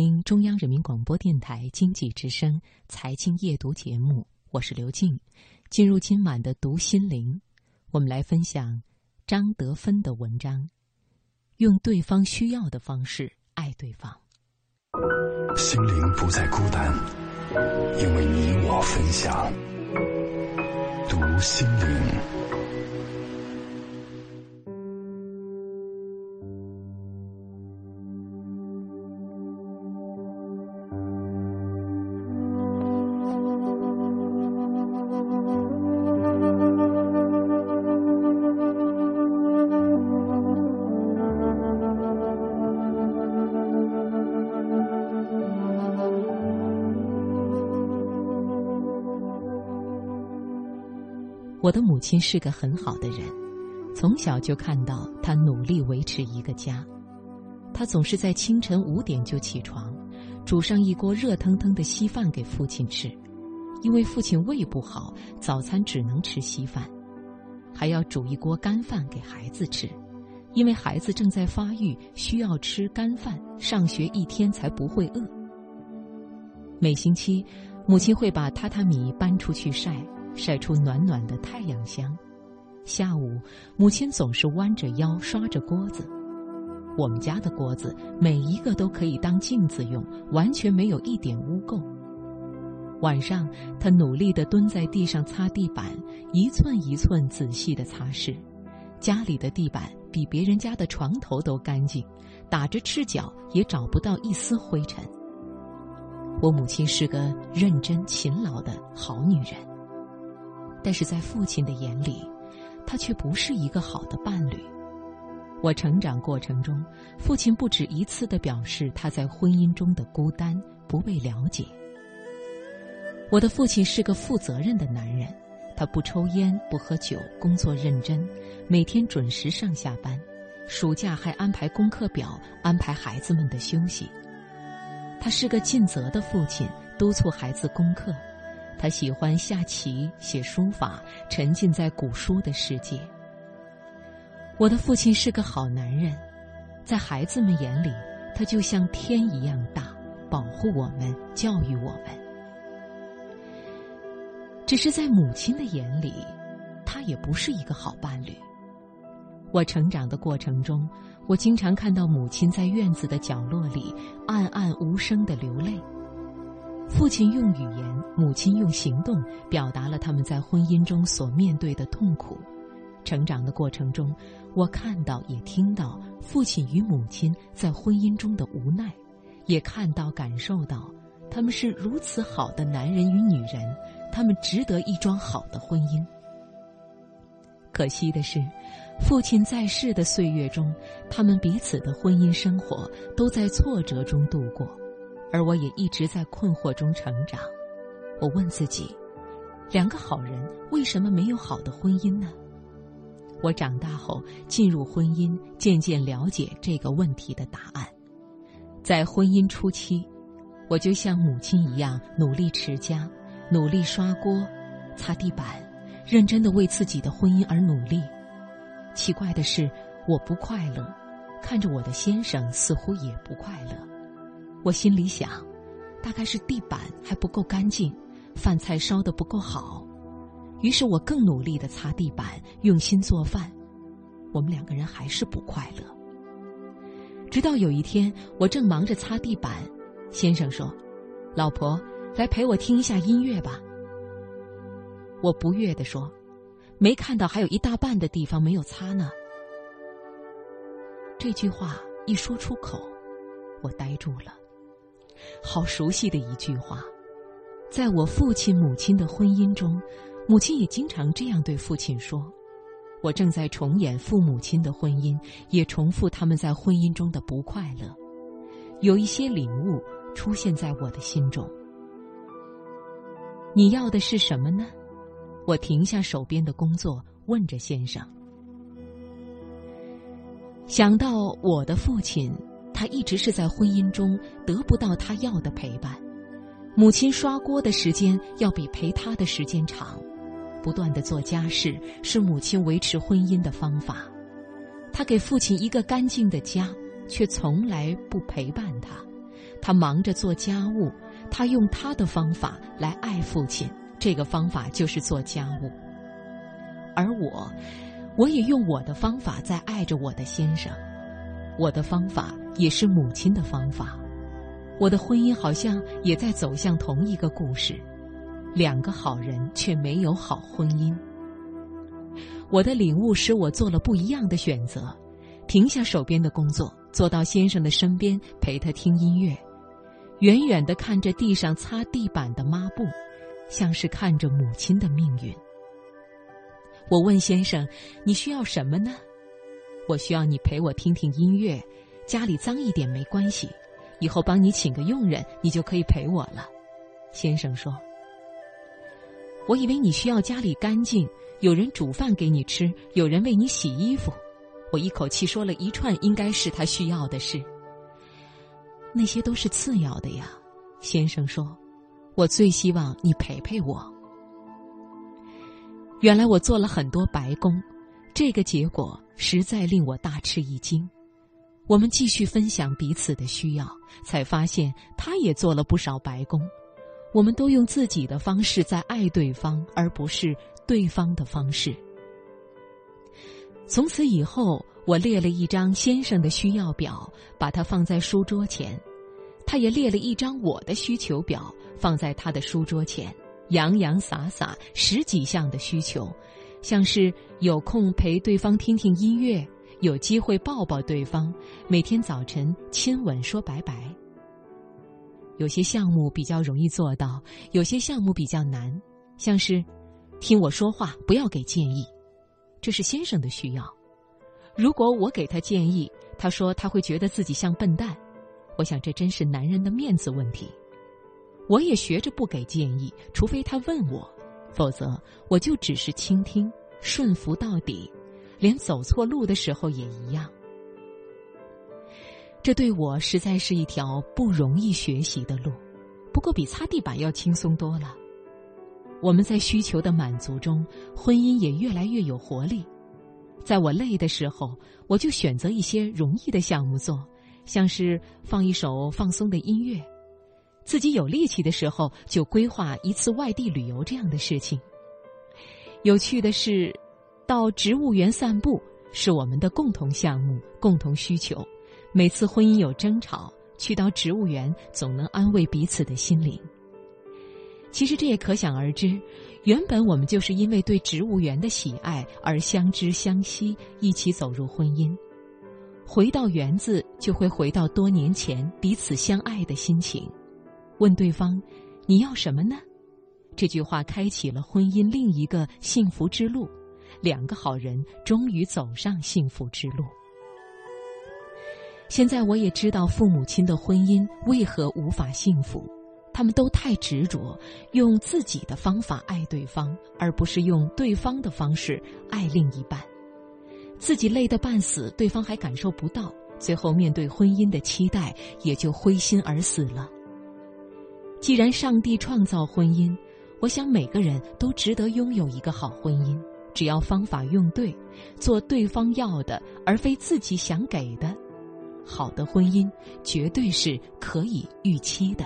听中央人民广播电台经济之声财经夜读节目，我是刘静。进入今晚的读心灵，我们来分享张德芬的文章：用对方需要的方式爱对方。心灵不再孤单，因为你我分享。读心灵。我的母亲是个很好的人，从小就看到她努力维持一个家。她总是在清晨五点就起床，煮上一锅热腾腾的稀饭给父亲吃，因为父亲胃不好，早餐只能吃稀饭，还要煮一锅干饭给孩子吃，因为孩子正在发育，需要吃干饭，上学一天才不会饿。每星期，母亲会把榻榻米搬出去晒。晒出暖暖的太阳香。下午，母亲总是弯着腰刷着锅子。我们家的锅子每一个都可以当镜子用，完全没有一点污垢。晚上，她努力地蹲在地上擦地板，一寸一寸仔细地擦拭。家里的地板比别人家的床头都干净，打着赤脚也找不到一丝灰尘。我母亲是个认真勤劳的好女人。但是在父亲的眼里，他却不是一个好的伴侣。我成长过程中，父亲不止一次的表示他在婚姻中的孤单、不被了解。我的父亲是个负责任的男人，他不抽烟、不喝酒，工作认真，每天准时上下班，暑假还安排功课表，安排孩子们的休息。他是个尽责的父亲，督促孩子功课。他喜欢下棋、写书法，沉浸在古书的世界。我的父亲是个好男人，在孩子们眼里，他就像天一样大，保护我们，教育我们。只是在母亲的眼里，他也不是一个好伴侣。我成长的过程中，我经常看到母亲在院子的角落里暗暗无声的流泪。父亲用语言，母亲用行动，表达了他们在婚姻中所面对的痛苦。成长的过程中，我看到也听到父亲与母亲在婚姻中的无奈，也看到感受到他们是如此好的男人与女人，他们值得一桩好的婚姻。可惜的是，父亲在世的岁月中，他们彼此的婚姻生活都在挫折中度过。而我也一直在困惑中成长。我问自己：两个好人为什么没有好的婚姻呢？我长大后进入婚姻，渐渐了解这个问题的答案。在婚姻初期，我就像母亲一样努力持家，努力刷锅、擦地板，认真的为自己的婚姻而努力。奇怪的是，我不快乐，看着我的先生似乎也不快乐。我心里想，大概是地板还不够干净，饭菜烧得不够好。于是我更努力的擦地板，用心做饭。我们两个人还是不快乐。直到有一天，我正忙着擦地板，先生说：“老婆，来陪我听一下音乐吧。”我不悦地说：“没看到还有一大半的地方没有擦呢。”这句话一说出口，我呆住了。好熟悉的一句话，在我父亲母亲的婚姻中，母亲也经常这样对父亲说：“我正在重演父母亲的婚姻，也重复他们在婚姻中的不快乐。”有一些领悟出现在我的心中。你要的是什么呢？我停下手边的工作，问着先生。想到我的父亲。他一直是在婚姻中得不到他要的陪伴，母亲刷锅的时间要比陪他的时间长，不断的做家事是母亲维持婚姻的方法。他给父亲一个干净的家，却从来不陪伴他，他忙着做家务，他用他的方法来爱父亲，这个方法就是做家务。而我，我也用我的方法在爱着我的先生，我的方法也是母亲的方法。我的婚姻好像也在走向同一个故事，两个好人却没有好婚姻。我的领悟使我做了不一样的选择，停下手边的工作，坐到先生的身边陪他听音乐，远远的看着地上擦地板的抹布，像是看着母亲的命运。我问先生：“你需要什么呢？”“我需要你陪我听听音乐，家里脏一点没关系，以后帮你请个佣人，你就可以陪我了。”先生说：“我以为你需要家里干净。”有人煮饭给你吃，有人为你洗衣服，我一口气说了一串应该是他需要的事。那些都是次要的呀，先生说，我最希望你陪陪我。原来我做了很多白工，这个结果实在令我大吃一惊。我们继续分享彼此的需要，才发现他也做了不少白工。我们都用自己的方式在爱对方，而不是。对方的方式。从此以后，我列了一张先生的需要表，把它放在书桌前；他也列了一张我的需求表，放在他的书桌前。洋洋洒洒十几项的需求，像是有空陪对方听听音乐，有机会抱抱对方，每天早晨亲吻说拜拜。有些项目比较容易做到，有些项目比较难，像是。听我说话，不要给建议，这是先生的需要。如果我给他建议，他说他会觉得自己像笨蛋。我想这真是男人的面子问题。我也学着不给建议，除非他问我，否则我就只是倾听，顺服到底，连走错路的时候也一样。这对我实在是一条不容易学习的路，不过比擦地板要轻松多了。我们在需求的满足中，婚姻也越来越有活力。在我累的时候，我就选择一些容易的项目做，像是放一首放松的音乐；自己有力气的时候，就规划一次外地旅游这样的事情。有趣的是，到植物园散步是我们的共同项目、共同需求。每次婚姻有争吵，去到植物园总能安慰彼此的心灵。其实这也可想而知，原本我们就是因为对植物园的喜爱而相知相惜，一起走入婚姻。回到园子，就会回到多年前彼此相爱的心情。问对方：“你要什么呢？”这句话开启了婚姻另一个幸福之路，两个好人终于走上幸福之路。现在我也知道父母亲的婚姻为何无法幸福。他们都太执着，用自己的方法爱对方，而不是用对方的方式爱另一半。自己累得半死，对方还感受不到，最后面对婚姻的期待也就灰心而死了。既然上帝创造婚姻，我想每个人都值得拥有一个好婚姻。只要方法用对，做对方要的，而非自己想给的，好的婚姻绝对是可以预期的。